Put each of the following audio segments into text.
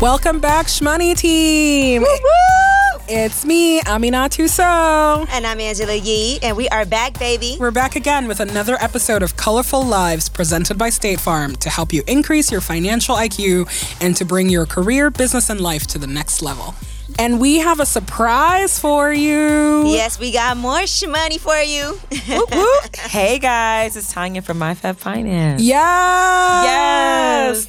Welcome back, Shmoney team. It's me, Aminatou Sow. And I'm Angela Yee, and we are back, baby. We're back again with another episode of Colorful Lives presented by State Farm to help you increase your financial IQ and to bring your career, business, and life to the next level. And we have a surprise for you. Yes, we got more shmoney for you. Whoop, whoop. Hey guys, it's Tonya from MyFab Finance. Yes.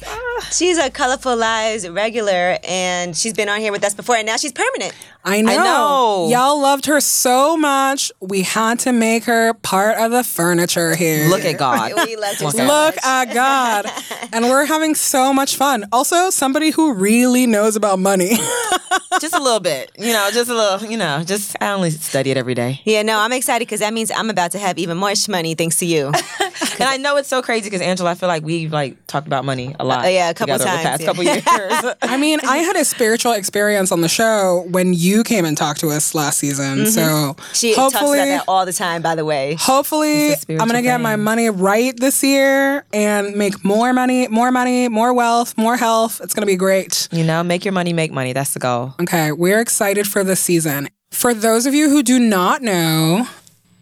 Yes. Ah. she's a Colorful Lives regular, and she's been on here with us before, and now she's permanent. I know. know. Y'all loved her so much, we had to make her part of the furniture here. Look at God. We loved her Look so Look much. at God. and we're having so much fun. Also, somebody who really knows about money. just a little bit, you know, just a little, you know, just I only study it every day. Yeah, no, I'm excited because that means I'm about to have even more shmoney thanks to you. And I know it's so crazy because Angela, I feel like we've like talked about money a lot. Uh, yeah, a couple together over times, the yeah. past couple years. I mean, I had a spiritual experience on the show when you came and talked to us last season. So Mm-hmm. She talks hopefully, about that all the time, by the way. hopefully, It's a I'm gonna spiritual get my money right this year and make more money, more money, more wealth, more health. It's gonna be great. you know, make your money make money. That's the goal. Okay, we're excited for this season. For those of you who do not know,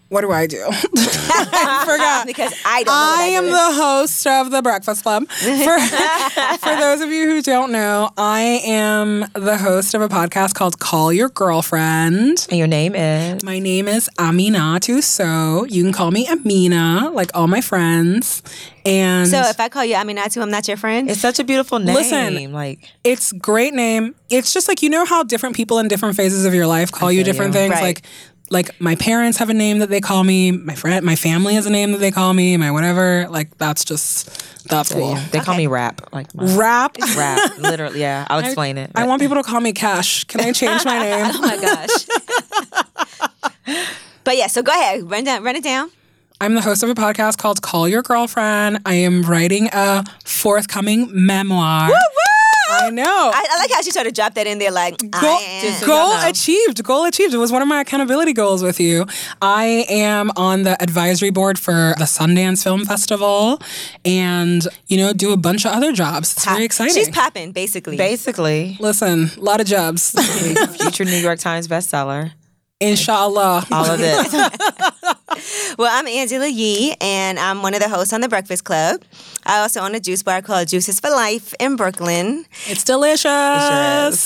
what do I do? I forgot. Because I don't know. what I am do. the host of the Breakfast Club. For, for those of you who don't know, I am the host of a podcast called Call Your Girlfriend. And your name is My name is Aminatou Sow. You can call me Amina, like all my friends. And So if I call you Aminatou, I'm not your friend? it's such a beautiful name. Listen, like it's great name. It's just like you know how different people in different phases of your life call you different you. things. Right. Like like my parents have a name that they call me. My friend, my family has a name that they call me. My whatever. Like that's just that's cool. they call me rap. Like my, Rap. rap. Literally, yeah. I'll explain it. I want people to call me Cash. Can I change my name? oh my gosh. but yeah, so go ahead, run down, run it down. I'm the host of a podcast called Call Your Girlfriend. I am writing a forthcoming memoir. I know. I, I like how she sort of dropped that in there, like Goal, I am. goal achieved. Goal achieved. It was one of my accountability goals with you. I am on the advisory board for the Sundance Film Festival and, you know, do a bunch of other jobs. It's very exciting. She's popping, basically. Basically, Listen, a lot of jobs. future New York Times bestseller. Inshallah. All of this. well, I'm Angela Yee, and I'm one of the hosts on the Breakfast Club. I also own a juice bar called Juices for Life in Brooklyn. It's delicious.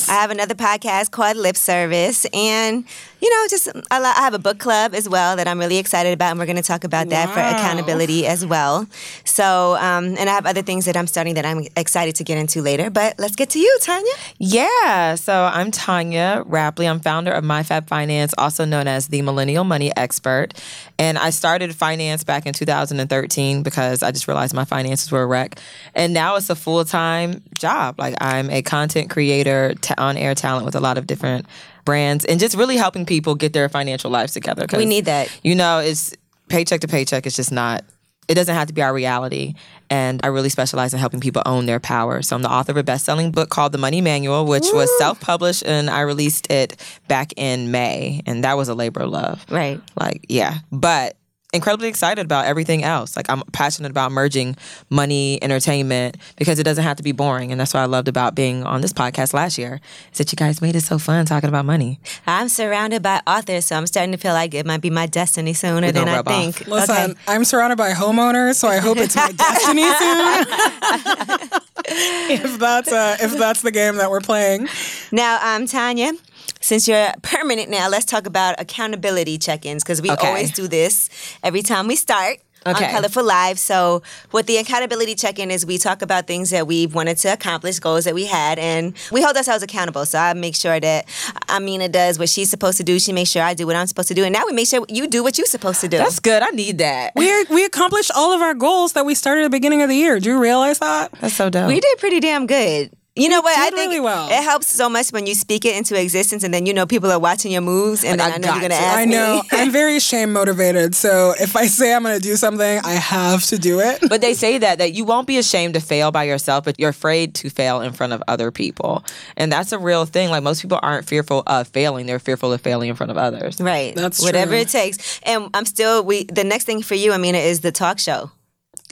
I have another podcast called Lip Service, and you know, just I have a book club as well that I'm really excited about, and we're going to talk about that for accountability as well. So, um, and I have other things that I'm starting that I'm excited to get into later. But let's get to you, Tonya. Yeah. So I'm Tonya Rapley. I'm founder of MyFab Finance, also known as the Millennial Money Expert. And I started finance back in 2013 because I just realized my finances were a wreck. And now it's a full time job. Like I'm a content creator, ta- on air talent with a lot of different brands, and just really helping people get their financial lives together. We need that. You know, it's paycheck to paycheck. It's just not. It doesn't have to be our reality. And I really specialize in helping people own their power. So I'm the author of a best selling book called The Money Manual, which was self published and I released it back in May. And that was a labor of love. Right. Like, yeah. But incredibly excited about everything else. Like, I'm passionate about merging money, entertainment, because it doesn't have to be boring. And that's what I loved about being on this podcast last year, is that you guys made it so fun talking about money. I'm surrounded by authors, so I'm starting to feel like it might be my destiny sooner We're than I rub off. think. Listen, Okay. I'm surrounded by homeowners, so I hope it's my destiny soon. if that's uh, if that's the game that we're playing. Now, I'm um, Tonya, since you're permanent now, let's talk about accountability check-ins because we Okay. always do this every time we start. Okay. On Colorful Live. So, what the accountability check in is, we talk about things that we've wanted to accomplish, goals that we had, and we hold ourselves accountable. So, I make sure that Amina does what she's supposed to do. She makes sure I do what I'm supposed to do. And now we make sure you do what you're supposed to do. That's good. I need that. We we accomplished all of our goals that we started at the beginning of the year. Do you realize that? That's so dope. we did pretty damn good. You know what? I think really well. it helps so much when you speak it into existence, and then you know people are watching your moves, and Like, then I I know you're gonna to. ask I me. know. I'm very shame motivated. So if I say I'm going to do something, I have to do it. But they say that that you won't be ashamed to fail by yourself, but you're afraid to fail in front of other people, and that's a real thing. Like most people aren't fearful of failing; they're fearful of failing in front of others. Right. That's whatever true. it takes. And I'm still we the next thing for you, Amina, is the talk show.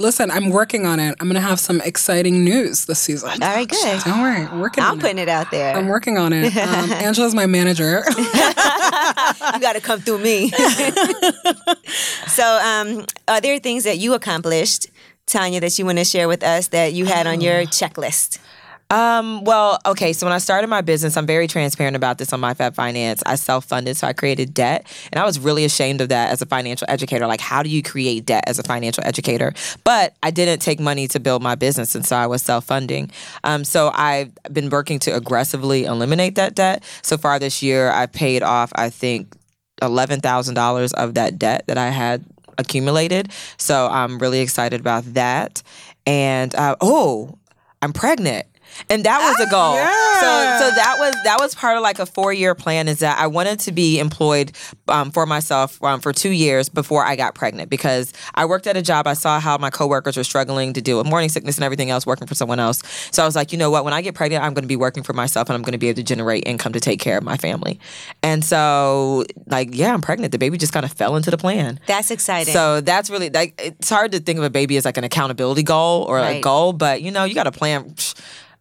Listen, I'm working on it. I'm gonna have some exciting news this season. All right, good. Don't worry, I'm working I'm putting it out there. I'm working on it. Um, Angela's my manager. you got to come through me. so, um, are there things that you accomplished, Tonya, that you want to share with us that you had on your checklist? Um, well, okay, so when I started my business, I'm very transparent about this on my Fab Finance. I self-funded, so I created debt. And I was really ashamed of that as a financial educator. Like, how do you create debt as a financial educator? But I didn't take money to build my business, and so I was self-funding. Um, so I've been working to aggressively eliminate that debt. So far this year, I've paid off, I think, eleven thousand dollars of that debt that I had accumulated. So I'm really excited about that. And uh, oh, I'm pregnant. And that was a goal. yeah. So so that was that was part of like a four year plan is that I wanted to be employed um, for myself um, for two years before I got pregnant because I worked at a job. I saw how my coworkers were struggling to deal with morning sickness and everything else working for someone else. So I was like, you know what? When I get pregnant, I'm going to be working for myself and I'm going to be able to generate income to take care of my family. And so like yeah, I'm pregnant. The baby just kind of fell into the plan. That's exciting. So that's really like it's hard to think of a baby as like an accountability goal or a goal, but you know you got to plan.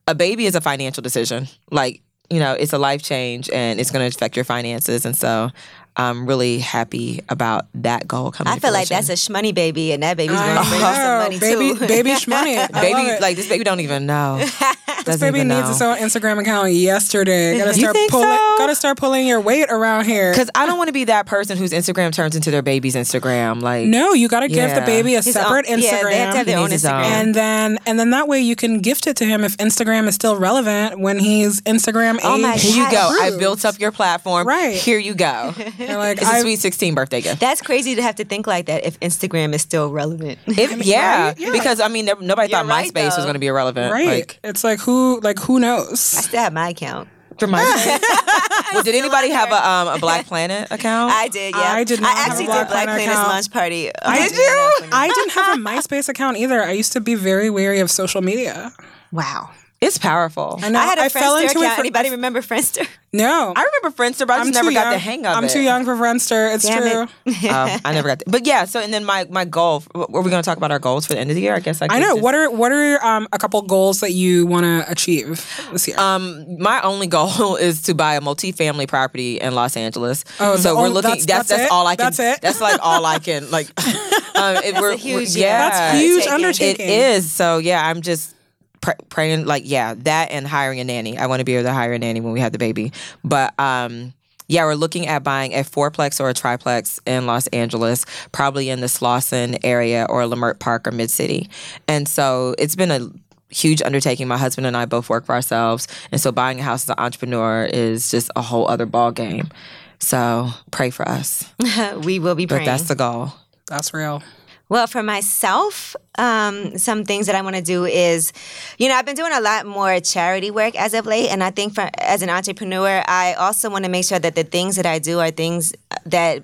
A baby is a financial decision. Like you know, it's a life change and it's going to affect your finances, and so I'm really happy about that goal coming. I feel like that's a shmoney baby, and that baby's going to bring you some money baby, too. baby shmoney. I baby. Like this baby don't even know. this baby needs its own Instagram account yesterday. Gotta You start think pulling. so? Gotta start pulling your weight around here. Because I don't want to be that person whose Instagram turns into their baby's Instagram. Like No, you gotta give the baby a His separate own- Instagram. Yeah, they have to have their He own needs his own. Instagram. and then and then that way you can gift it to him if Instagram is still relevant when he's Instagram Oh my age. here you go. I built up your platform. Right. Here you go. You're like, It's a I- sweet 16 birthday gift. That's crazy to have to think like that if Instagram is still relevant. If, yeah, right? Yeah. because I mean, there- nobody You're thought right, MySpace was going to be irrelevant. right. Like, it's like who like who knows? I still have my account. For MySpace. well, did anybody have a um, a Black Planet account? I did, yeah. I did not I have a actually Black did Black Planet Planet's account. launch party. I Did you? I didn't have a MySpace account either. I used to be very wary of social media. Wow. It's powerful. I know I had a I fell Friendster into it account. for Anybody remember Friendster? no. I remember Friendster, but I just I'm never too got young. the hang of it. I'm too young for Friendster. It's Damn true. it. Um, I never got. The, but yeah. So and then my my goal. Were we going to talk about our goals for the end of the year? I guess I. I know. just- What are what are um, a couple goals that you want to achieve this year? Um, my only goal is to buy a multi-family property in Los Angeles. Oh, so the we're only- looking. that's- That's that's that's, all I can. That's it? That's like all I can like. um, it, we're, a huge- we're- yeah. yeah. That's huge undertaking. It is. So yeah, I'm just pr- praying like yeah, that and hiring a nanny. I want to be able to hire a nanny when we have the baby. But um yeah, we're looking at buying a fourplex or a triplex in Los Angeles, probably in the Slauson area or Leimert Park or Mid City. And so it's been a huge undertaking. My husband and I both work for ourselves, and so buying a house as an entrepreneur is just a whole other ball game. So pray for us. we will be But that's the goal. That's real. Well, for myself, um, some things that I want to do is, you know, I've been doing a lot more charity work as of late, and I think for as an entrepreneur, I also want to make sure that the things that I do are things that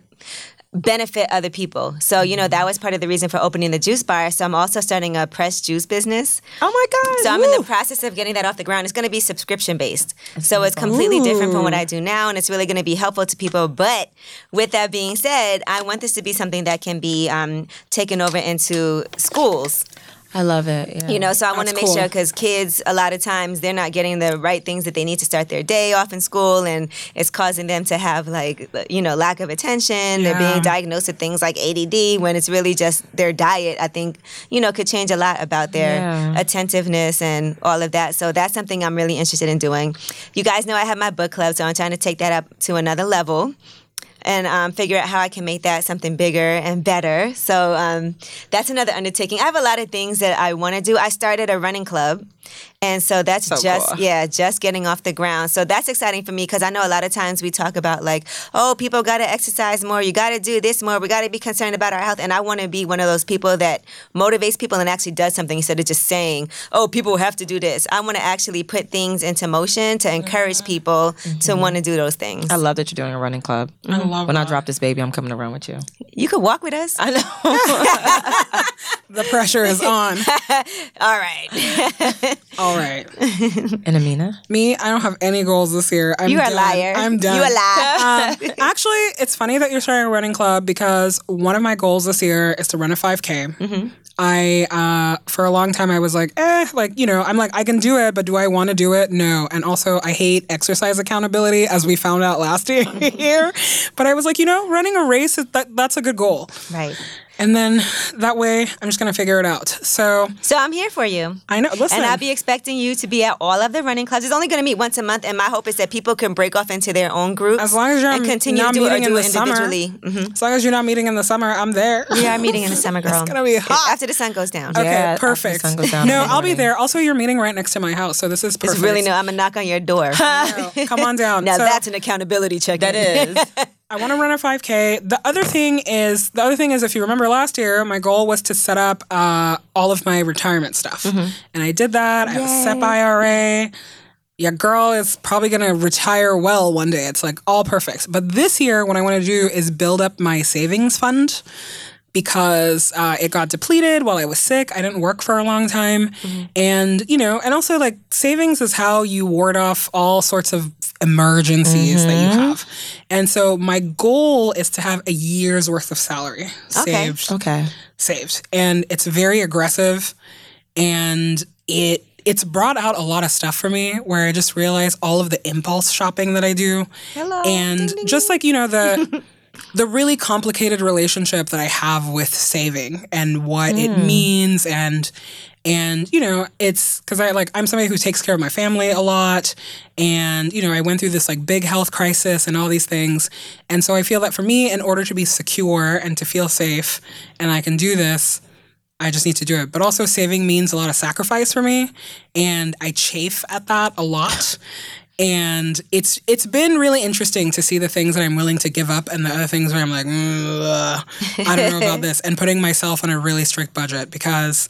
benefit other people. So, you know, that was part of the reason for opening the juice bar. So, I'm also starting a pressed juice business. Oh my God. So I'm in the process of getting that off the ground. It's going to be subscription based. So it's completely different from what I do now, and it's really going to be helpful to people. But with that being said, I want this to be something that can be um, taken over into schools. I love it. Yeah. You know, so I want to make cool. sure because kids, a lot of times, they're not getting the right things that they need to start their day off in school, and it's causing them to have like, you know, lack of attention. They're being diagnosed with things like ADD when it's really just their diet. I think you know could change a lot about their Yeah. attentiveness and all of that. So that's something I'm really interested in doing. You guys know I have my book club, so I'm trying to take that up to another level and um, figure out how I can make that something bigger and better. So um, that's another undertaking. I have a lot of things that I want to do. I started a running club. And so that's So just cool. yeah, just getting off the ground. So that's exciting for me because I know a lot of times we talk about like, oh, people got to exercise more, you got to do this more, we got to be concerned about our health. And I want to be one of those people that motivates people and actually does something instead of just saying, oh, people have to do this. I want to actually put things into motion to encourage mm-hmm. people to mm-hmm. want to do those things. I love that you're doing a running club. I love When I drop this baby, I'm coming to run with you. You could walk with us. I know. The pressure is on. All right. Oh, All right. and Amina? Me, I don't have any goals this year. I'm You are a liar. I'm done. You a liar. Um, actually, it's funny that you're starting a running club because one of my goals this year is to run a 5K. I uh, for a long time I was like, eh, like you know, I'm like I can do it, but do I want to do it? No. And also I hate exercise accountability, as we found out last year. but I was like, you know, running a race that that's a good goal. Right. And then that way, I'm just gonna figure it out. So, so I'm here for you. I know. Listen, and I'll be expecting you to be at all of the running clubs. It's only gonna meet once a month, and my hope is that people can break off into their own groups. As long as you're and continue not to do meeting it, in do the it summer. individually. Mm-hmm. As long as you're not meeting in the summer, I'm there. We are meeting in the summer, girl. it's gonna be hot after the sun goes down. Okay, Yeah, after the perfect. sun goes down no, the I'll be there. Also, you're meeting right next to my house, so this is perfect. It's really no. I'm gonna knock on your door. No, come on down. now So- that's an accountability check. That is. I want to run a 5K. The other thing is, the other thing is, if you remember last year, my goal was to set up uh, all of my retirement stuff, and I did that. I have a SEP IRA. Your girl is probably gonna retire well one day. It's like all perfect. But this year, what I want to do is build up my savings fund because uh, it got depleted while I was sick. I didn't work for a long time. And, you know, and also like savings is how you ward off all sorts of emergencies that you have. And so my goal is to have a year's worth of salary saved okay. saved and it's very aggressive and it it's brought out a lot of stuff for me where I just realize all of the impulse shopping that I do. Hello. And Ding, ding, just like, you know, the the really complicated relationship that I have with saving and what it mm. means and and you know it's because i like i'm somebody who takes care of my family a lot and you know i went through this like big health crisis and all these things and so i feel that for me in order to be secure and to feel safe and i can do this I just need to do it. But also, saving means a lot of sacrifice for me, and I chafe at that a lot. And it's it's been really interesting to see the things that I'm willing to give up, and the other things where I'm like, "Mm, I don't know about this, and putting myself on a really strict budget because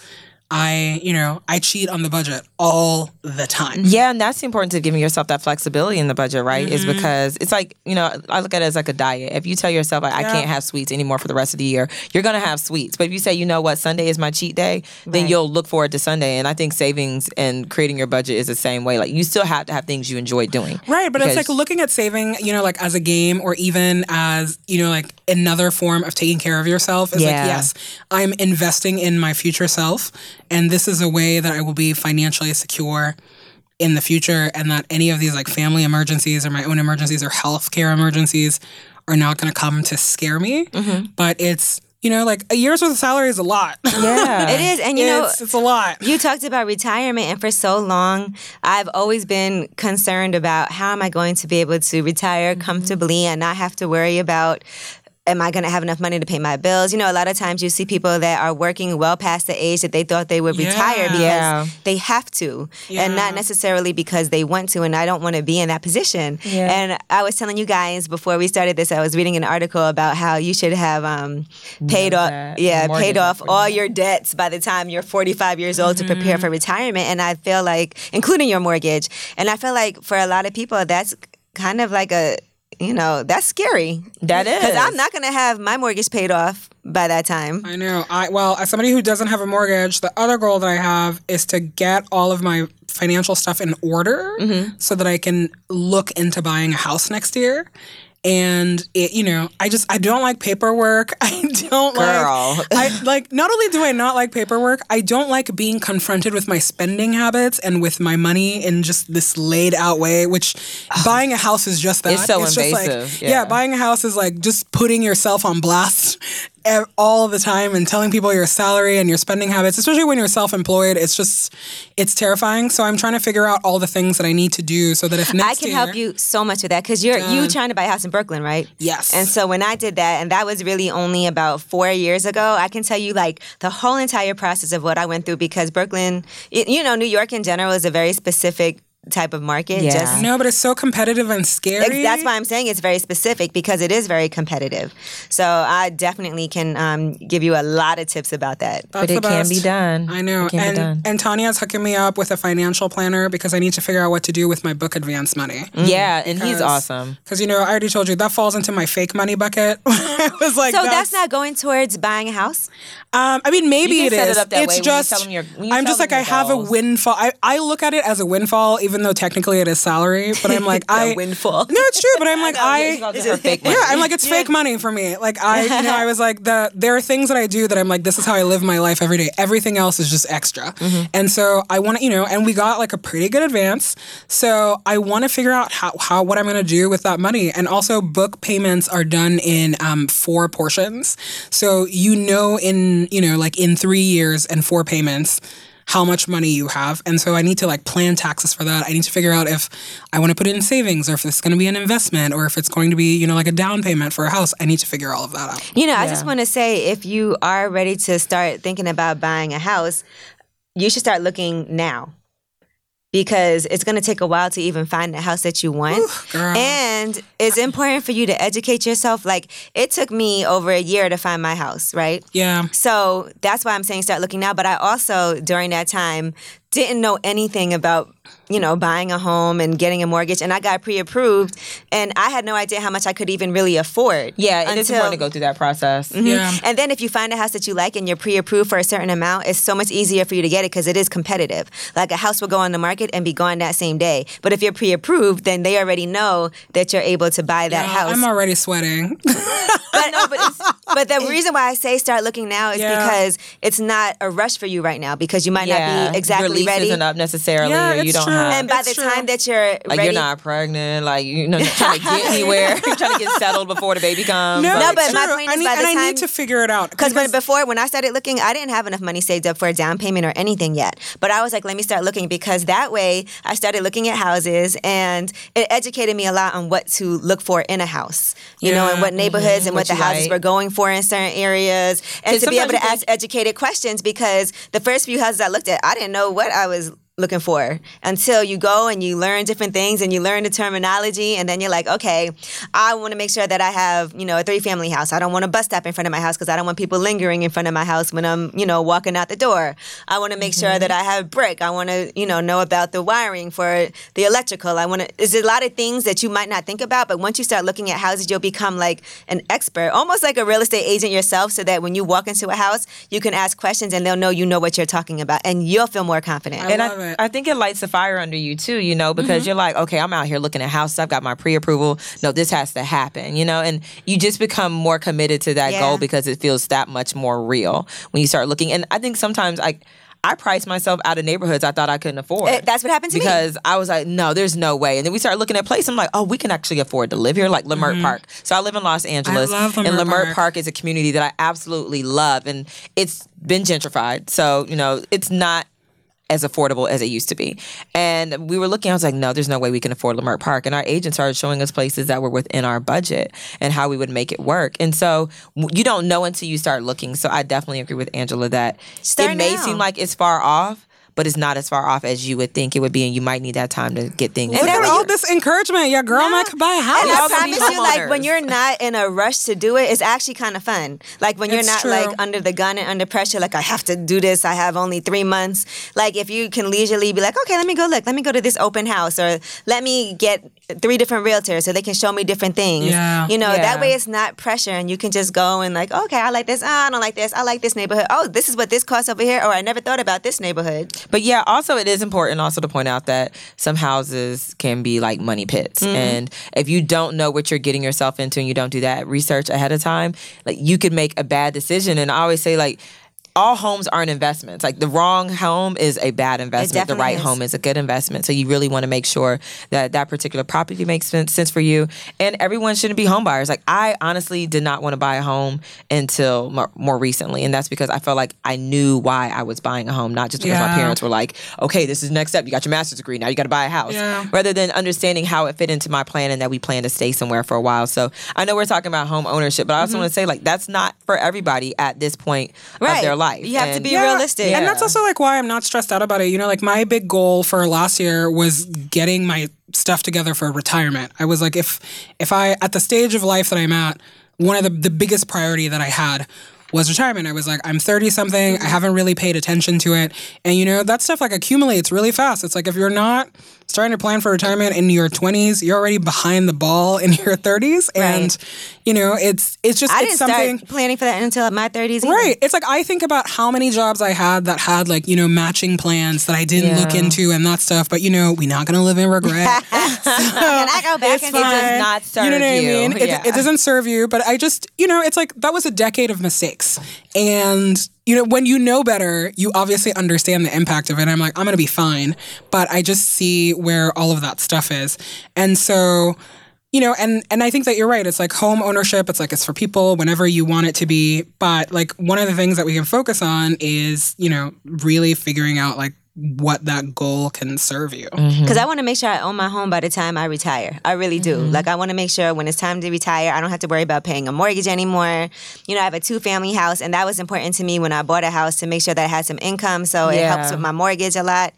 I, you know, I cheat on the budget all the time. Yeah, and that's the importance of giving yourself that flexibility in the budget, right? Is Mm-hmm. because it's like, you know, I look at it as like a diet. If you tell yourself, like, I can't have sweets anymore for the rest of the year, you're going to have sweets. But if you say, you know what, Sunday is my cheat day, then Right. you'll look forward to Sunday. And I think savings and creating your budget is the same way. Like, you still have to have things you enjoy doing. Right, but it's like looking at saving, you know, like as a game or even as, you know, like another form of taking care of yourself is like, Yeah. yes, I'm investing in my future self. And this is a way that I will be financially secure in the future and that any of these like family emergencies or my own emergencies or healthcare emergencies are not going to come to scare me. Mm-hmm. But it's, you know, like a year's worth of salary is a lot. Yeah. It is, and you know, it's, it's a lot. You talked about retirement, and for so long, I've always been concerned about how am I going to be able to retire comfortably and not have to worry about. Am I going to have enough money to pay my bills? You know, a lot of times you see people that are working well past the age that they thought they would retire Yeah. because Yeah. they have to, and not necessarily because they want to. And I don't want to be in that position. Yeah. And I was telling you guys before we started this, I was reading an article about how you should have um, paid off, that. yeah, Mortgage paid off all your debts by the time you're 45 years old to prepare Mm-hmm. for retirement. And I feel like, including your mortgage, and I feel like for a lot of people, that's kind of like a, you know, that's scary. That is. Because I'm not going to have my mortgage paid off by that time. I know. I well, as somebody who doesn't have a mortgage, the other goal that I have is to get all of my financial stuff in order mm-hmm. so that I can look into buying a house next year. And it, you know, I just I don't like paperwork. I don't Girl. like I like not only do I not like paperwork, I don't like being confronted with my spending habits and with my money in just this laid out way, which buying a house is just that. It's so just like- invasive, yeah, yeah. buying a house is like just putting yourself on blast all the time and telling people your salary and your spending habits, especially when you're self-employed. It's just it's terrifying. So I'm trying to figure out all the things that I need to do so that if next I can year, help you so much with that because you're you Done. trying to buy a house in Brooklyn, right? Yes. And so when I did that, and that was really only about four years ago, I can tell you like the whole entire process of what I went through because Brooklyn, you know, New York in general is a very specific type of market. Yeah. Just No, but it's so competitive and scary. Ex- That's why I'm saying it's very specific because it is very competitive. So I definitely can um, give you a lot of tips about that. That's But it the can be done. I know. It can be and done. and Tonya's hooking me up with a financial planner because I need to figure out what to do with my book advance money. yeah, and he's awesome. Because you know, I already told you that falls into my fake money bucket. I was like, So that's, not going towards buying a house. Um, I mean, maybe You it can set it is. up that it's way when you just. tell them your- when you I'm tell just like I your have a windfall. I, I look at it as a windfall, even even though technically it is salary. But I'm like, I windfall. No, it's true. But I'm like, I. her fake money. Yeah, I'm like it's fake money for me. Like I, you know, I was like the there are things that I do that I'm like this is how I live my life every day. Everything else is just extra. And so I want to, you know, and we got like a pretty good advance. So I want to figure out how, how what I'm going to do with that money. And also book payments are done in um, four portions. So you know in, you know, like in 3 years and four payments how much money you have. And so I need to like plan taxes for that. I need to figure out if I want to put it in savings or if it's going to be an investment or if it's going to be, you know, like a down payment for a house. I need to figure all of that out. You know, I just want to say if you are ready to start thinking about buying a house, you should start looking now. Because it's going to take a while to even find the house that you want. girl. And it's important for you to educate yourself. Like, it took me over a year to find my house, right? Yeah. So that's why I'm saying start looking now. But I also, during that time, didn't know anything about, you know, buying a home and getting a mortgage. And I got pre approved, and I had no idea how much I could even really afford. Yeah, it is until- important to go through that process. Mm-hmm. Yeah. and then if you find a house that you like and you're pre-approved for a certain amount, it's so much easier for you to get it because it is competitive. Like a house will go on the market and be gone that same day. But if you're pre-approved, then they already know that you're able to buy that Yeah, house. I'm already sweating. but, no, but, it's, but the reason why I say start looking now is Yeah. because it's not a rush for you right now because you might not be exactly your lease ready. isn't up necessarily, Yeah, or you it's don't true. Have. and by It's the true. time that you're like ready, you're not pregnant, like you know, you're trying to get anywhere, you're trying to get settled before the baby comes. No, like- but it's my true. point I is need, by the and I need to figure it out Because when before when I started looking, I didn't have enough money saved up for a down payment or anything yet. But I was like, let me start looking because that way I started looking at houses and it educated me a lot on what to look for in a house. You know, and what neighborhoods and mm-hmm. what, What the houses like. were going for in certain areas. and to be able to ask educated questions because the first few houses I looked at, I didn't know what I was looking for until you go and you learn different things and you learn the terminology and then you're like okay i want to make sure that i have you know a three family house. I don't want a bus stop in front of my house because i don't want people lingering in front of my house when i'm you know walking out the door. I want to make sure that mm-hmm. i have brick i want to you know know about the wiring for the electrical. I want to there's a lot of things that you might not think about but once you start looking at houses you'll become like an expert almost like a real estate agent yourself so that when you walk into a house you can ask questions and they'll know you know what you're talking about and you'll feel more confident I I, it. I think it lights a fire under you too, you know, because Mm-hmm. you're like, okay, I'm out here looking at houses. I've got my pre-approval. No, this has to happen, you know, and you just become more committed to that Yeah. goal because it feels that much more real when you start looking. And I think sometimes I. I priced myself out of neighborhoods I thought I couldn't afford. Eh, that's what happened to me. because I was like, no, there's no way. And then we started looking at places. I'm like, oh, we can actually afford to live here, like Leimert Park. So I live in Los Angeles, love and Leimert Park. Park is a community that I absolutely love, and it's been gentrified. So you know, it's not as affordable as it used to be. And we were looking, I was like, no, there's no way we can afford Leimert Park. And our agent started showing us places that were within our budget and how we would make it work. And so you don't know until you start looking. So I definitely agree with Angela that Start it may now. seem like it's far off. But it's not as far off as you would think it would be, and you might need that time to get things. Look then at all this encouragement. your girl, I could buy a house. And I promise you, like when you're not in a rush to do it, it's actually kind of fun. Like when you're It's not true. like under the gun and under pressure, like I have to do this. I have only three months. Like if you can leisurely be like, okay, let me go look. Let me go to this open house, or let me get three different realtors so they can show me different things. Yeah. You know, Yeah. that way it's not pressure, and you can just go and like, okay, I like this. Oh, I don't like this. I like this neighborhood. Oh, this is what this costs over here. Or I never thought about this neighborhood. But yeah, also it is important also to point out that some houses can be like money pits. Mm-hmm. And if you don't know what you're getting yourself into and you don't do that research ahead of time, like you could make a bad decision. And I always say like all homes aren't investments. Like the wrong home is a bad investment. The right is. home is a good investment. So you really want to make sure that that particular property makes sense for you. And everyone shouldn't be home buyers. Like I honestly did not want to buy a home until more, more recently, and that's because I felt like I knew why I was buying a home, not just because my parents were like, "Okay, this is next step. You got your master's degree. Now you got to buy a house." Yeah. Rather than understanding how it fit into my plan and that we plan to stay somewhere for a while. So I know we're talking about home ownership, but I also mm-hmm. want to say like that's not for everybody at this point of their life. You have to And- be realistic. And that's also like why I'm not stressed out about it. You know, like my big goal for last year was getting my stuff together for retirement. I was like, if if I at the stage of life that I'm at, one of the the biggest priority that I had was retirement. I was like, I'm 30 something. I mm-hmm. haven't really paid attention to it. And you know, that stuff like accumulates really fast. It's like if you're not starting to plan for retirement in your 20s, you're already behind the ball in your 30s. And, you know, it's it's just I it's didn't something start planning for that until my 30s. either. Right. It's like I think about how many jobs I had that had like, you know, matching plans that I didn't look into and that stuff. But you know, we're not gonna live in regret. Can I go back It's and fine. this? does not serve you know what I you. mean? It, Yeah. it doesn't serve you, but I just, you know, it's like that was a decade of mistakes. And, you know, when you know better, you obviously understand the impact of it. I'm like, I'm going to be fine. But I just see where all of that stuff is. And so, you know, and and I think that you're right. It's like home ownership. It's like it's for people whenever you want it to be. But like one of the things that we can focus on is, you know, really figuring out like what that goal can serve you. Because I want to make sure I own my home by the time I retire. I really do. Like, I want to make sure when it's time to retire, I don't have to worry about paying a mortgage anymore. You know, I have a two family house, and that was important to me when I bought a house to make sure that I had some income. So it helps with my mortgage a lot.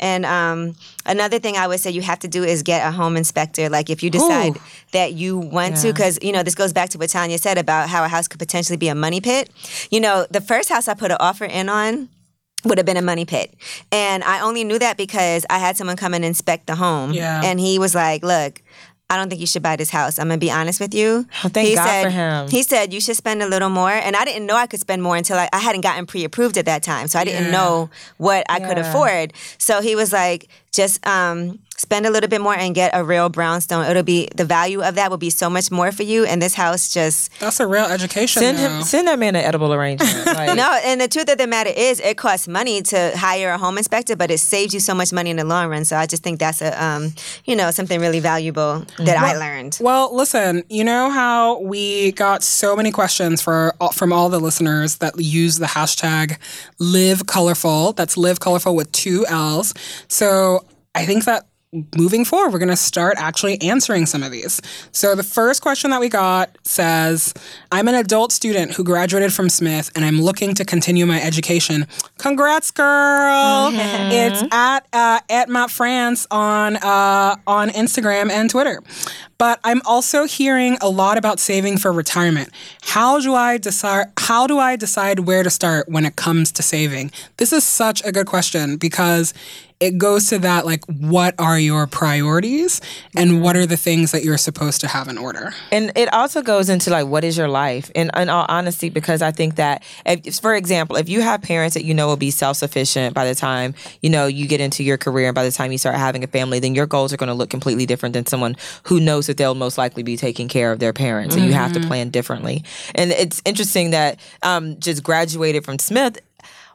And um, another thing I would say you have to do is get a home inspector. Like, if you decide Ooh. that you want to, because, you know, this goes back to what Tonya said about how a house could potentially be a money pit. You know, the first house I put an offer in on, would have been a money pit. And I only knew that because I had someone come and inspect the home. Yeah. And he was like, look, I don't think you should buy this house. I'm gonna be honest with you. Oh, thank he God said, for him. He said you should spend a little more, and I didn't know I could spend more until I, I hadn't gotten pre-approved at that time, so I didn't Yeah. know what I could afford. So he was like, just um, spend a little bit more and get a real brownstone. It'll be the value of that will be so much more for you, and this house just That's a real education. Send though. him, send that man an edible arrangement. Like, no, and the truth of the matter is, it costs money to hire a home inspector, but it saves you so much money in the long run. So I just think that's a, um, you know, something really valuable that I learned. Well, listen, you know how we got so many questions for from all the listeners that use the hashtag live colorful. That's live colorful with two L's. So I think that moving forward, we're going to start actually answering some of these. So the first question that we got says, I'm an adult student who graduated from Smith and I'm looking to continue my education. Congrats, girl. It's at, uh, at Matt France on, uh, on Instagram and Twitter. But I'm also hearing a lot about saving for retirement. How do I decide how do I decide where to start when it comes to saving? This is such a good question because it goes to that like what are your priorities and what are the things that you're supposed to have in order? And it also goes into like, what is your life? And in all honesty, because I think that, if, for example, if you have parents that you know will be self sufficient by the time you know you get into your career, and by the time you start having a family, then your goals are going to look completely different than someone who knows that they'll most likely be taking care of their parents, and you have to plan differently. And it's interesting that um, just graduated from Smith.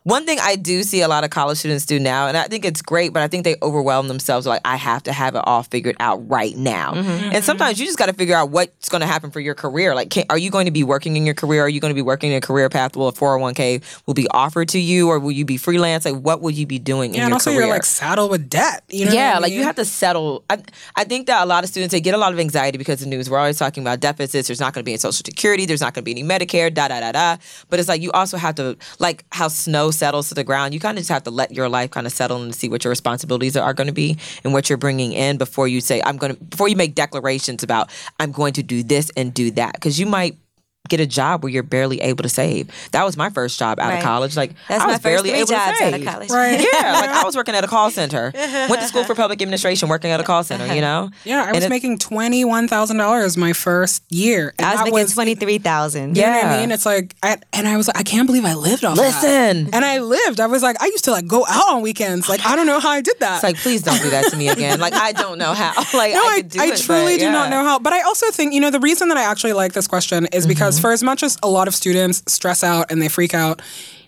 One thing I do see a lot of college students do now, and I think it's great, but I think they overwhelm themselves like, I have to have it all figured out right now. Mm-hmm. And mm-hmm. sometimes you just got to figure out what's going to happen for your career. Like, can, are you going to be working in your career? Are you going to be working in a career path? Will a 401k will be offered to you, or will you be freelance? Like, what will you be doing Yeah, in and your also career? you're like saddled with debt. You know yeah, I like you have to settle. I, I think that a lot of students they get a lot of anxiety because of the news. We're always talking about deficits. There's not going to be any Social Security. There's not going to be any Medicare. Da da da da. But it's like you also have to like how snow settles to the ground. You kind of just have to let your life kind of settle and see what your responsibilities are going to be and what you're bringing in before you say I'm going to before you make declarations about I'm going to do this and do that because you might get a job where you're barely able to save. That was my first job out Right. of college. Like That's I my was first barely three able jobs to out save. of college. Right. Yeah, like I was working at a call center. Went to school for public administration, working at a call center. You know. Yeah, I was it- making twenty one thousand dollars my first year. I was that making twenty three thousand. You know what Yeah. I mean? It's like, I, and I was like, I can't believe I lived off of that. Listen. And I lived. I was like, I used to like go out on weekends. Like, I don't know how I did that. It's like, please don't do that to me again. Like I don't know how. Like no, I, I, could do I it, truly but do not know how. But I also think, you know, the reason that I actually like this question is mm-hmm. because Mm-hmm. for as much as a lot of students stress out and they freak out,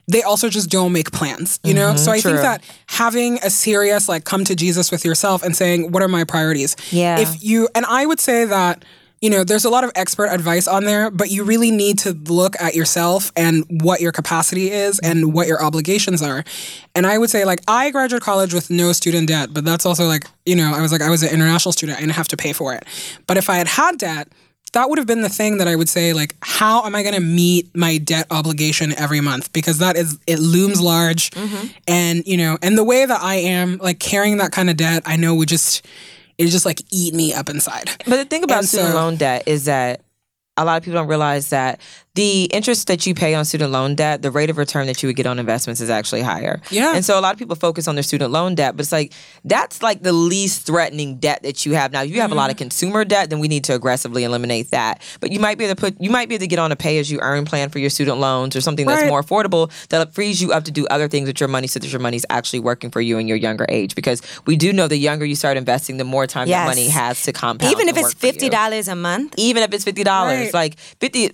they also just don't make plans, you know? Mm-hmm. so I think that having a serious, like, come to Jesus with yourself and saying, what are my priorities? Yeah. If you, and I would say that, you know, there's a lot of expert advice on there, but you really need to look at yourself and what your capacity is and what your obligations are. And I would say, like, I graduated college with no student debt, but that's also like, you know, I was like, I was an international student, and I didn't have to pay for it. But if I had had debt, that would have been the thing that I would say, like, how am I going to meet my debt obligation every month? Because that is, it looms large. Mm-hmm. And, you know, and the way that I am, like, carrying that kind of debt, I know would just, it just like eat me up inside. But the thing about And student so- loan debt is that a lot of people don't realize that the interest that you pay on student loan debt, the rate of return that you would get on investments is actually higher. Yeah. And so a lot of people focus on their student loan debt, but it's like that's like the least threatening debt that you have. Now, if you have a lot of mm-hmm. consumer debt, then we need to aggressively eliminate that. But you might be able to put you might be able to get on a pay as you earn plan for your student loans or something that's more affordable that frees you up to do other things with your money so that your money's actually working for you in your younger age. Because we do know the younger you start investing, the more time Yes. that money has to compound. Even if it's work for you fifty dollars a month. even if it's fifty dollars, Right. like fifty.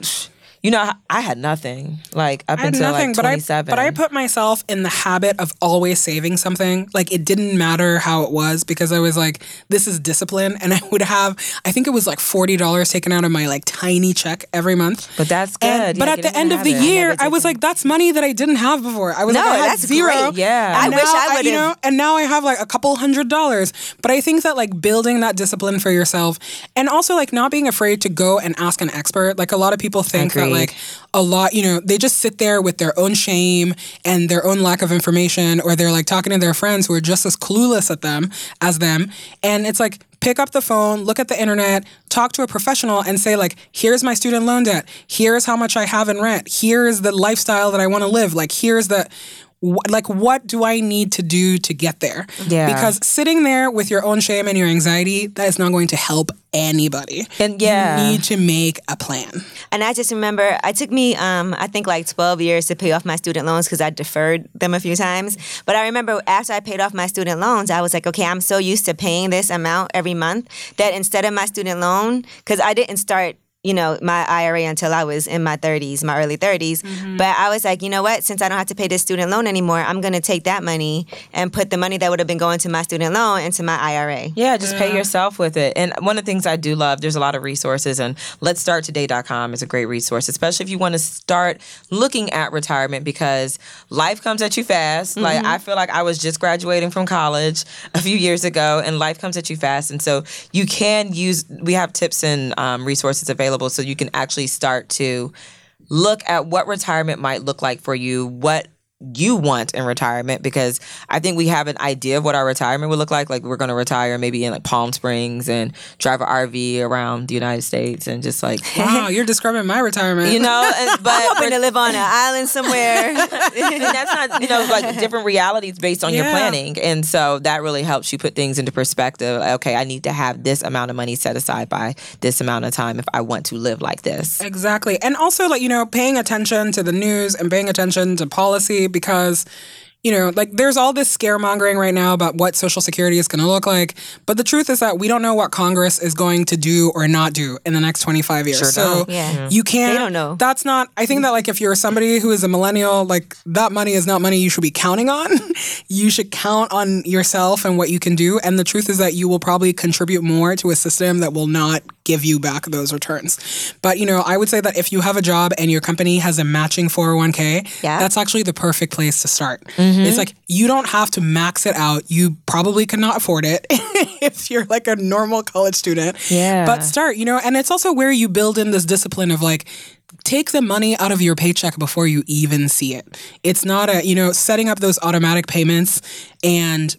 You know, I- I had nothing like up I until nothing, like but I but I put myself in the habit of always saving something. Like it didn't matter how it was because I was like, this is discipline, and I would have. I think it was like forty dollars taken out of my like tiny check every month. But that's good. And, but Yeah, at the end of the. I year, never I was like, that's money that I didn't have before. I was No, like, I had that's zero. great. Yeah. I wish I would've- know, and now I have like a couple hundred dollars. But I think that like building that discipline for yourself, and also like not being afraid to go and ask an expert. Like a lot of people think that. Like a lot, you know, they just sit there with their own shame and their own lack of information, or they're like talking to their friends who are just as clueless at them as them. And it's like, pick up the phone, look at the internet, talk to a professional and say like, here's my student loan debt. Here's how much I have in rent. Here's the lifestyle that I want to live. Like, here's the wh- like what do I need to do to get there? Yeah. Because sitting there with your own shame and your anxiety, that is not going to help anybody. And yeah. You need to make a plan. And I just remember it took me, um, I think, like 12 years to pay off my student loans because I deferred them a few times. But I remember after I paid off my student loans, I was like, okay, I'm so used to paying this amount every month that instead of my student loan, because I didn't start. You know, my IRA until I was in my 30s, my early 30s. But I was like, you know what? Since I don't have to pay this student loan anymore, I'm going to take that money and put the money that would have been going to my student loan into my IRA. Yeah, just pay yourself with it. And one of the things I do love, there's a lot of resources, and let's start today.com is a great resource, especially if you want to start looking at retirement because life comes at you fast. Like, I feel like I was just graduating from college a few years ago, and life comes at you fast. And so you can use, we have tips and um, resources available so you can actually start to look at what retirement might look like for you, what you want in retirement because I think we have an idea of what our retirement would look like. Like we're going to retire maybe in like Palm Springs and drive an RV around the United States and just like Wow, you're describing my retirement. you know. And, but Hoping to live on an island somewhere. and that's not you know like different realities based on your planning, and so that really helps you put things into perspective. Like, okay, I need to have this amount of money set aside by this amount of time if I want to live like this. Exactly. And also, like, you know, paying attention to the news and paying attention to policy because, you know, like there's all this scaremongering right now about what Social Security is going to look like. But the truth is that we don't know what Congress is going to do or not do in the next 25 years. Sure so don't. Yeah. Mm-hmm. you can't. They don't know. That's not, I think that, like, if you're somebody who is a millennial, like, that money is not money you should be counting on. you should count on yourself and what you can do. And the truth is that you will probably contribute more to a system that will not give you back those returns. But you know, I would say that if you have a job and your company has a matching 401k, Yeah. that's actually the perfect place to start. Mm-hmm. It's like you don't have to max it out. You probably cannot afford it if you're like a normal college student. Yeah. But start, you know, and it's also where you build in this discipline of like take the money out of your paycheck before you even see it. It's not a, you know, setting up those automatic payments and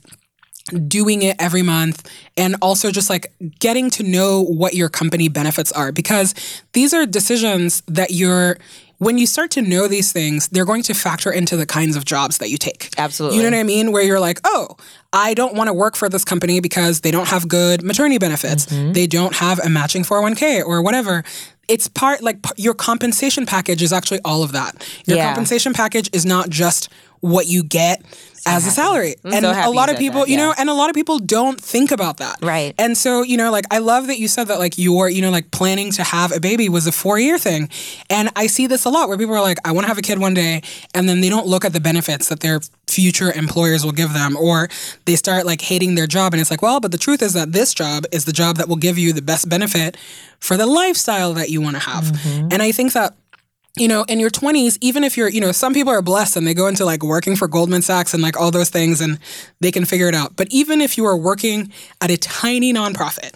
doing it every month and also just like getting to know what your company benefits are because these are decisions that you're when you start to know these things they're going to factor into the kinds of jobs that you take. Absolutely. you know what i mean? Where you're like oh i don't want to work for this company because they don't have good maternity benefits. Mm-hmm. They don't have a matching 401k or whatever. It's part like your compensation package is actually all of that. Your Yeah. compensation package is not just what you get as a salary. And so a lot of people that, you know and a lot of people don't think about that. Right. and so you know like i love that you said that like your you know like planning to have a baby was a four year thing. And i see this a lot where people are like i want to have a kid one day and then they don't look at the benefits that their future employers will give them or they start like hating their job and it's like well but the truth is that this job is the job that will give you the best benefit for the lifestyle that you want to have and i think that you know, in your 20s, even if you're, you know, some people are blessed and they go into like working for Goldman Sachs and like all those things and they can figure it out. But even if you are working at a tiny nonprofit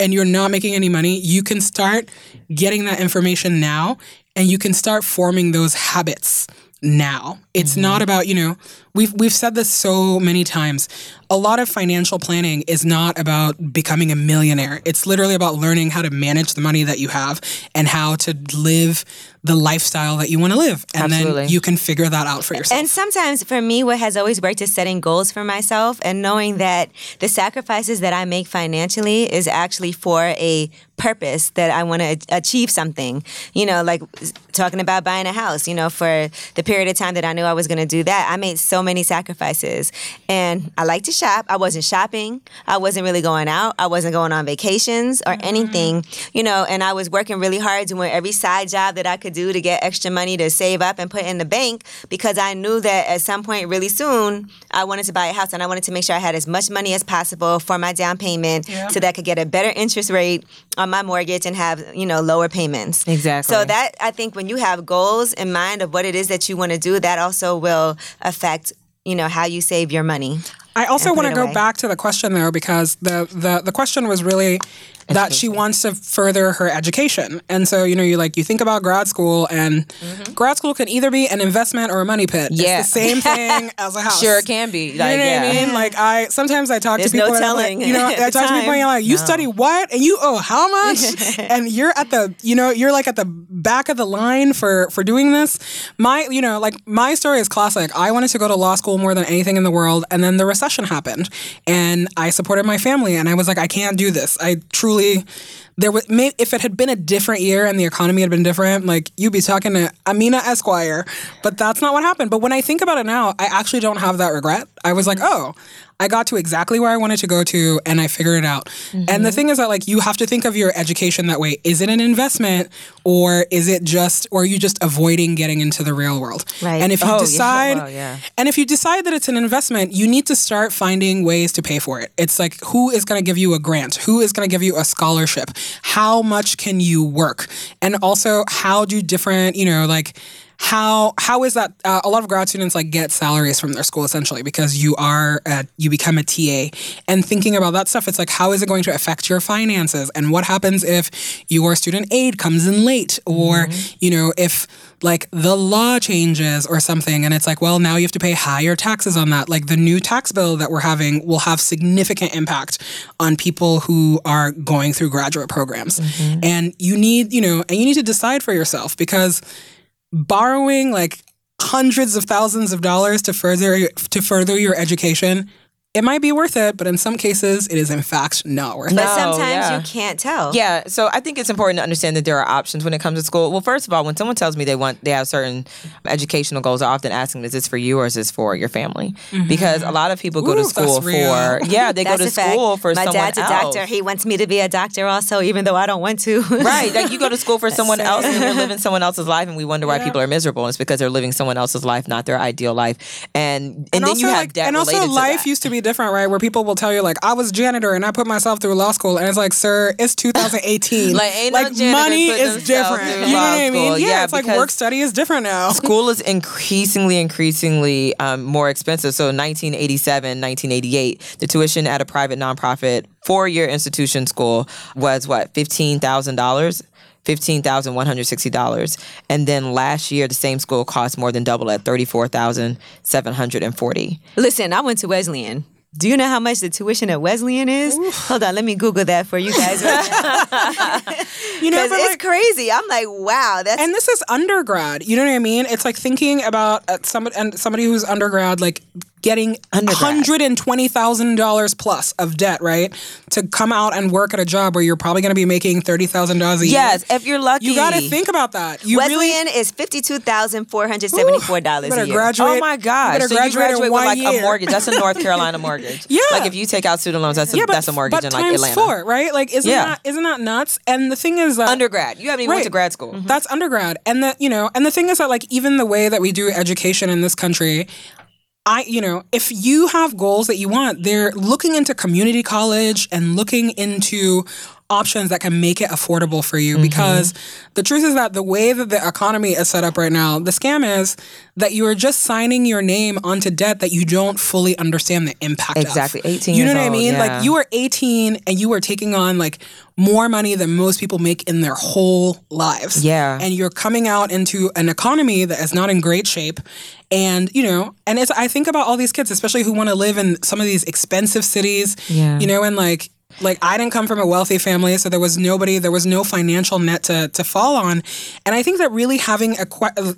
and you're not making any money, you can start getting that information now and you can start forming those habits now. It's mm-hmm. not about, you know, we've we've said this so many times. A lot of financial planning is not about becoming a millionaire. It's literally about learning how to manage the money that you have and how to live the lifestyle that you want to live. And Absolutely. then you can figure that out for yourself. And sometimes for me, what has always worked is setting goals for myself and knowing that the sacrifices that I make financially is actually for a purpose that I want to achieve something. You know, like talking about buying a house, you know, for the period of time that I knew I was going to do that, I made so many sacrifices. And I like to shop. I wasn't shopping. I wasn't really going out. I wasn't going on vacations or mm-hmm. anything, you know, and I was working really hard doing every side job that I could do to get extra money to save up and put in the bank because I knew that at some point really soon I wanted to buy a house and I wanted to make sure I had as much money as possible for my down payment yeah. so that I could get a better interest rate on my mortgage and have, you know, lower payments. Exactly. So that I think when you have goals in mind of what it is that you want to do, that also will affect you know how you save your money. I also want to go back to the question though, because the, the, the question was really that she wants to further her education. And so, you know, you like you think about grad school and mm-hmm. grad school can either be an investment or a money pit. Yeah. It's the same thing as a house. Sure it can be. Like, you know what yeah. I mean? Like I sometimes I talk There's to people no telling like, you know, I talk time. to people and you're like, you no. study what? And you owe how much? and you're at the you know, you're like at the back of the line for for doing this. My you know, like my story is classic. I wanted to go to law school more than anything in the world, and then the recession happened. And I supported my family and I was like, I can't do this. I truly there was if it had been a different year and the economy had been different, like you'd be talking to Amina Esquire, but that's not what happened. But when I think about it now, I actually don't have that regret. I was like, oh, I got to exactly where I wanted to go to and I figured it out. Mm-hmm. And the thing is that like you have to think of your education that way. Is it an investment or is it just or are you just avoiding getting into the real world? Right. And if you oh, decide yeah. Yeah. and if you decide that it's an investment, you need to start finding ways to pay for it. It's like who is going to give you a grant? Who is going to give you a scholarship? How much can you work? And also how do different, you know, like how how is that uh, a lot of grad students like get salaries from their school essentially because you are at, you become a TA and thinking about that stuff it's like how is it going to affect your finances? And what happens if your student aid comes in late? Or mm-hmm. you know if like the law changes or something and it's like well now you have to pay higher taxes on that. Like the new tax bill that we're having will have significant impact on people who are going through graduate programs. Mm-hmm. and you need you know and you need to decide for yourself because borrowing like hundreds of thousands of dollars to further to further your education it might be worth it, but in some cases, it is in fact not worth but it. But sometimes yeah. you can't tell. Yeah, so I think it's important to understand that there are options when it comes to school. Well, first of all, when someone tells me they want they have certain educational goals, I often ask them, "Is this for you or is this for your family?" Mm-hmm. Because a lot of people go Ooh, to school for yeah, they go to school for My someone dad's a doctor. He wants me to be a doctor also, even though I don't want to. right, like you go to school for someone else and you're living someone else's life, and we wonder why yeah. people are miserable. And It's because they're living someone else's life, not their ideal life, and and, and then you have like, debt and also life that. used to be different, right? Where people people will tell you like I was janitor and I put myself through law school and it's like sir it's 2018 like ain't like no money is different you know what I mean yeah, yeah it's like work study is different now school is increasingly increasingly um, more expensive so 1987 1988 the tuition at a private nonprofit four-year institution school was what $15000 $15,160. And then last year, the same school cost more than double at 34,740. Listen, I went to Wesleyan. Do you know how much the tuition at Wesleyan is? Oof. Hold on, let me Google that for you guys. Right you know, it's like, crazy. I'm like, wow, that's and this is undergrad. You know what I mean? It's like thinking about uh, somebody and somebody who's undergrad, like getting $120,000 plus of debt, right? To come out and work at a job where you're probably going to be making $30,000 a year. Yes, if you're lucky. You got to think about that. You Wesleyan really, is $52,474 a year. Graduate, oh my God. You so graduate you graduate with like year. a mortgage. That's a North Carolina mortgage. Yeah. Like if you take out student loans, that's a, yeah, but, that's a mortgage in like Atlanta. four, right? Like isn't yeah. that isn't that nuts? And the thing is that undergrad. You haven't even right. went to grad school. Mm-hmm. That's undergrad. And that, you know, and the thing is that like even the way that we do education in this country, I, you know, if you have goals that you want, they're looking into community college and looking into options that can make it affordable for you. Mm-hmm. Because the truth is that the way that the economy is set up right now, the scam is that you are just signing your name onto debt that you don't fully understand the impact of. Exactly. 18 You know what I mean? yeah. Like you are 18 and you are taking on like more money than most people make in their whole lives. Yeah. And you're coming out into an economy that is not in great shape. And, you know, and it's I think about all these kids, especially who want to live in some of these expensive cities. Yeah. You know, and like like I didn't come from a wealthy family, so there was nobody, there was no financial net to to fall on, and I think that really having a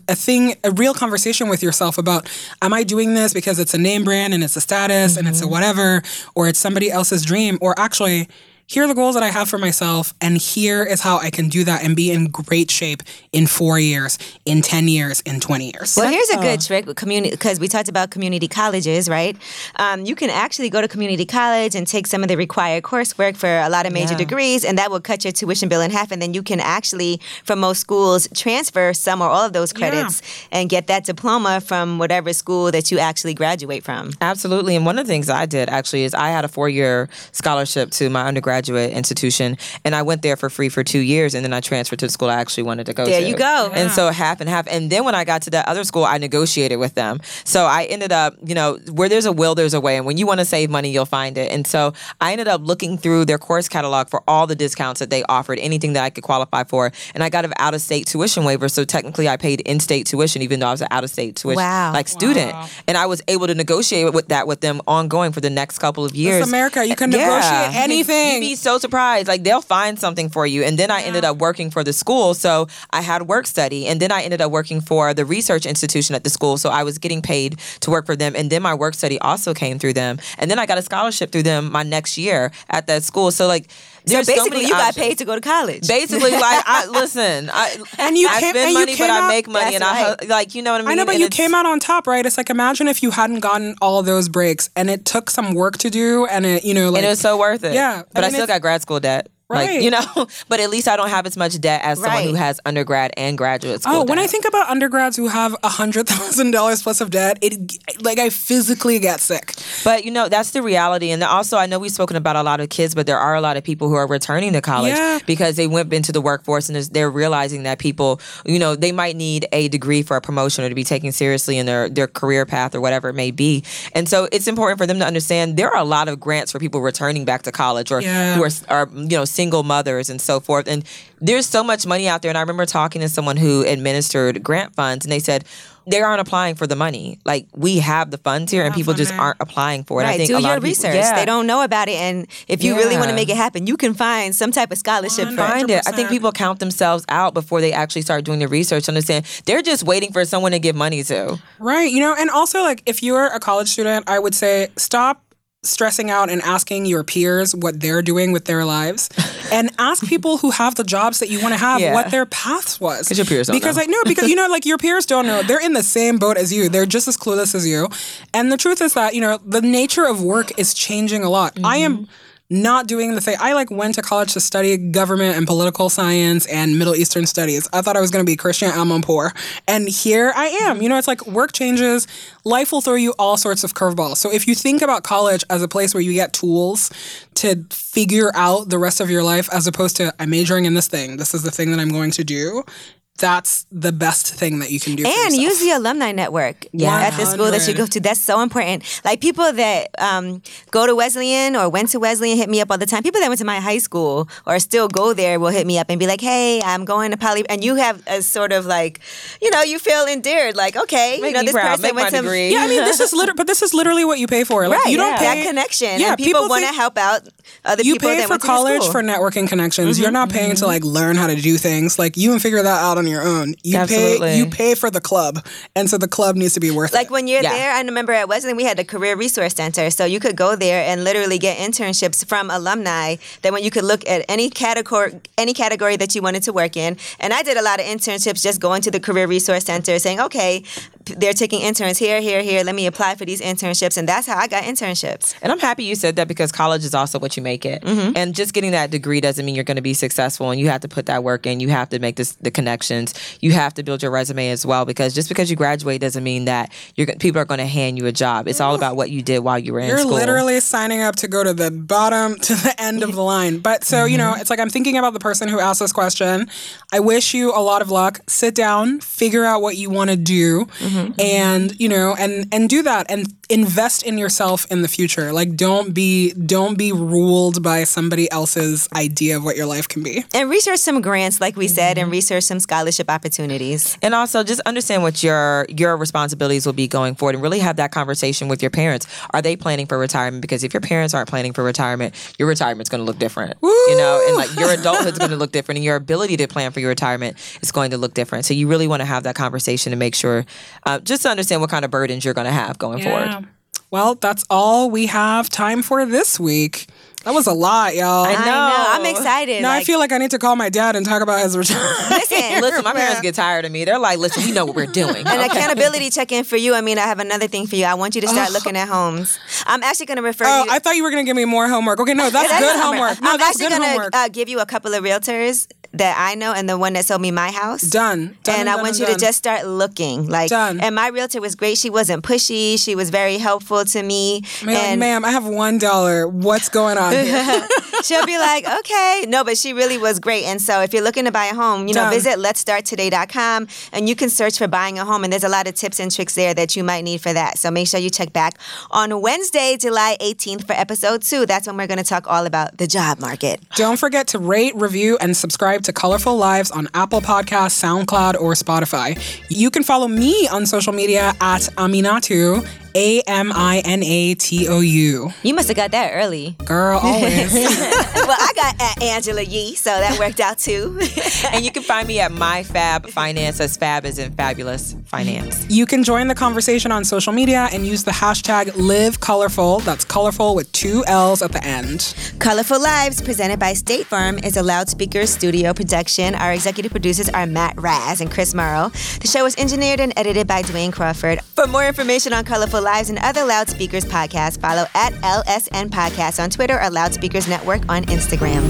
a thing, a real conversation with yourself about, am I doing this because it's a name brand and it's a status and it's a mm-hmm. whatever, or it's somebody else's dream, or actually. Here are the goals that I have for myself, and here is how I can do that and be in great shape in four years, in 10 years, in 20 years. Well, here's a good trick with community because we talked about community colleges, right? Um, you can actually go to community college and take some of the required coursework for a lot of major Yeah. degrees, and that will cut your tuition bill in half. And then you can actually, from most schools, transfer some or all of those credits and get that diploma from whatever school that you actually graduate from. Absolutely. And one of the things I did actually is I had a four year scholarship to my undergraduate institution and I went there for free for two years and then I transferred to the school I actually wanted to go There to. you go. And so half and half. And then when I got to that other school, I negotiated with them. So I ended up, you know, where there's a will, there's a way. And when you want to save money, you'll find it. And so I ended up looking through their course catalog for all the discounts that they offered, anything that I could qualify for. And I got an out of state tuition waiver. So technically I paid in state tuition, even though I was an out of state tuition Wow. like student. And I was able to negotiate with that with them ongoing for the next couple of years. It's America. You can Yeah. negotiate You'd- anything. You'd be so surprised. Like they'll find something for you. And then I ended up working for the school. So I had work study. And then I ended up working for the research institution at the school. So I was getting paid to work for them. And then my work study also came through them. And then I got a scholarship through them my next year at that school. So like there's so basically, many you got paid to go to college. Basically, like I listen, I And you I came- spend and you money, but came I out- make money, and right. hu- like you know what I mean. I know, but And you came out on top, right? It's like imagine if you hadn't gotten all those breaks and it took some work to do, and it, you know, like and it was so worth it. Yeah, but I I, still got grad school debt. Right. Like you know, but at least I don't have as much debt as someone who has undergrad and graduate school. Oh, when I think about undergrads who have a hundred thousand dollars plus of debt, it like I physically get sick. But you know, that's the reality. And also, I know we've spoken about a lot of kids, but there are a lot of people who are returning to college Yeah. because they went into the workforce and they're realizing that people, you know, they might need a degree for a promotion or to be taken seriously in their, their career path or whatever it may be. And so it's important for them to understand there are a lot of grants for people returning back to college or Yeah. who are, are, you know, single mothers and so forth. And there's so much money out there. And I remember talking to someone who administered grant funds and they said, they aren't applying for the money. Like we have the funds here, and people just funding. aren't applying for it. I Right, think do a lot your of people- research. yeah. They don't know about it, and if you really want to make it happen, you can find some type of scholarship for it. find it. I think people count themselves out before they actually start doing the research. Understand? They're just waiting for someone to give money to. Right. You know, and also like if you're a college student, I would say stop stressing out and asking your peers what they're doing with their lives and ask people who have the jobs that you want to have Yeah. what their paths was 'Cause your peers don't because know. I know because you know like your peers don't know they're in the same boat as you they're just as clueless as you and the truth is that you know the nature of work is changing a lot I Mm-hmm. am not doing the thing. I like went to college to study government and political science and Middle Eastern studies. I thought I was going to be Christiane Amanpour, and here I am. You know, it's like work changes. Life will throw you all sorts of curveballs. So if you think about college as a place where you get tools to figure out the rest of your life, as opposed to I'm majoring in this thing. This is the thing that I'm going to do. That's the best thing that you can do. And yourself. use the alumni network at the school that you go to. That's so important. Like people that um, go to Wesleyan or went to Wesleyan hit me up all the time. People that went to my high school or still go there will hit me up and be like, "Hey, I'm going to Poly," and you have a sort of like, you know, you feel endeared. Like, okay, Make you know, this proud. person Make went to degree. Yeah, I mean, this is literally, but this is literally what you pay for. Like, right. you don't yeah. pay that connection. Yeah, and people, people want to help out other you people pay that for went to college the school. for networking connections. You're not paying to like learn how to do things. Like you can figure that out on your own. You Absolutely. pay you pay for the club, and so the club needs to be worth Like it. Like when you're Yeah. there, I remember at Wesleyan we had a career resource center, so you could go there and literally get internships from alumni. That when you could look at any category, any category that you wanted to work in. And I did a lot of internships just going to the career resource center, saying, okay, they're taking interns here, here, here. Let me apply for these internships, and that's how I got internships. And I'm happy you said that because college is also what you make it. Mm-hmm. And just getting that degree doesn't mean you're going to be successful. And you have to put that work in. You have to make this the connections certifications, you have to build your resume as well because just because you graduate doesn't mean that you're people are going to hand you a job. It's all about what you did while you were in You're school. literally signing up to go to the bottom to the end of the line. But so, you know, mm-hmm. it's like I'm thinking about the person who asked this question. I wish you a lot of luck. Sit down, figure out what you want to do mm-hmm. and, you know, and and do that and invest in yourself in the future. Like don't be don't be ruled by somebody else's idea of what your life can be. And research some grants, like we said, and research some scholarship opportunities. And also just understand what your your responsibilities will be going forward and really have that conversation with your parents. Are they planning for retirement? Because if your parents aren't planning for retirement, your retirement's gonna look different. You know, and like your adulthood's gonna look different and your ability to plan for your retirement is going to look different. So you really want to have that conversation to make sure uh, just to understand what kind of burdens you're gonna have going forward. Well, that's all we have time for this week. That was a lot, y'all. I I know. know. I'm excited. now I feel like I need to call my dad and talk about his return. listen, Listen, my parents get tired of me. They're like, listen, we know what we're doing. An Okay. accountability check in for you. I mean, I have another thing for you. I want you to start looking at homes. I'm actually going to refer you. Oh, you. I thought you were gonna give me more homework. Okay, no, that's That's good not homework. No, I'm that's actually gonna uh, give you a couple of realtors that I know, and the one that sold me my house. Done. Done and and I done want and you done. to just start looking. Like, Done. and my realtor was great. She wasn't pushy. She was very helpful to me. Man, and ma'am, I have one dollar. What's going on here? she'll be like, okay. No, but she really was great. And so if you're looking to buy a home, you know, Done. visit let'sstarttoday.com and you can search for buying a home. And there's a lot of tips and tricks there that you might need for that. So make sure you check back on Wednesday, July 18th for episode two. That's when we're going to talk all about the job market. Don't forget to rate, review, and subscribe to Colorful Lives on Apple Podcasts, SoundCloud, or Spotify. You can follow me on social media at Aminatou, A M I N A T O U. You must have got that early. Girl, always. well, I got at Angela Yee, so that worked out too. and you can find me at myfab finance as fab is in fabulous finance. You can join the conversation on social media and use the hashtag Live Colorful. That's colorful with two L's at the end. Colorful Lives, presented by State Farm, is a loudspeaker studio production. Our executive producers are Matt Raz and Chris Morrow. The show is engineered and edited by Dwayne Crawford. For more information on Colorful Lives and other Loudspeakers podcasts, follow at LSN Podcast on Twitter or Loudspeakers Network on Instagram.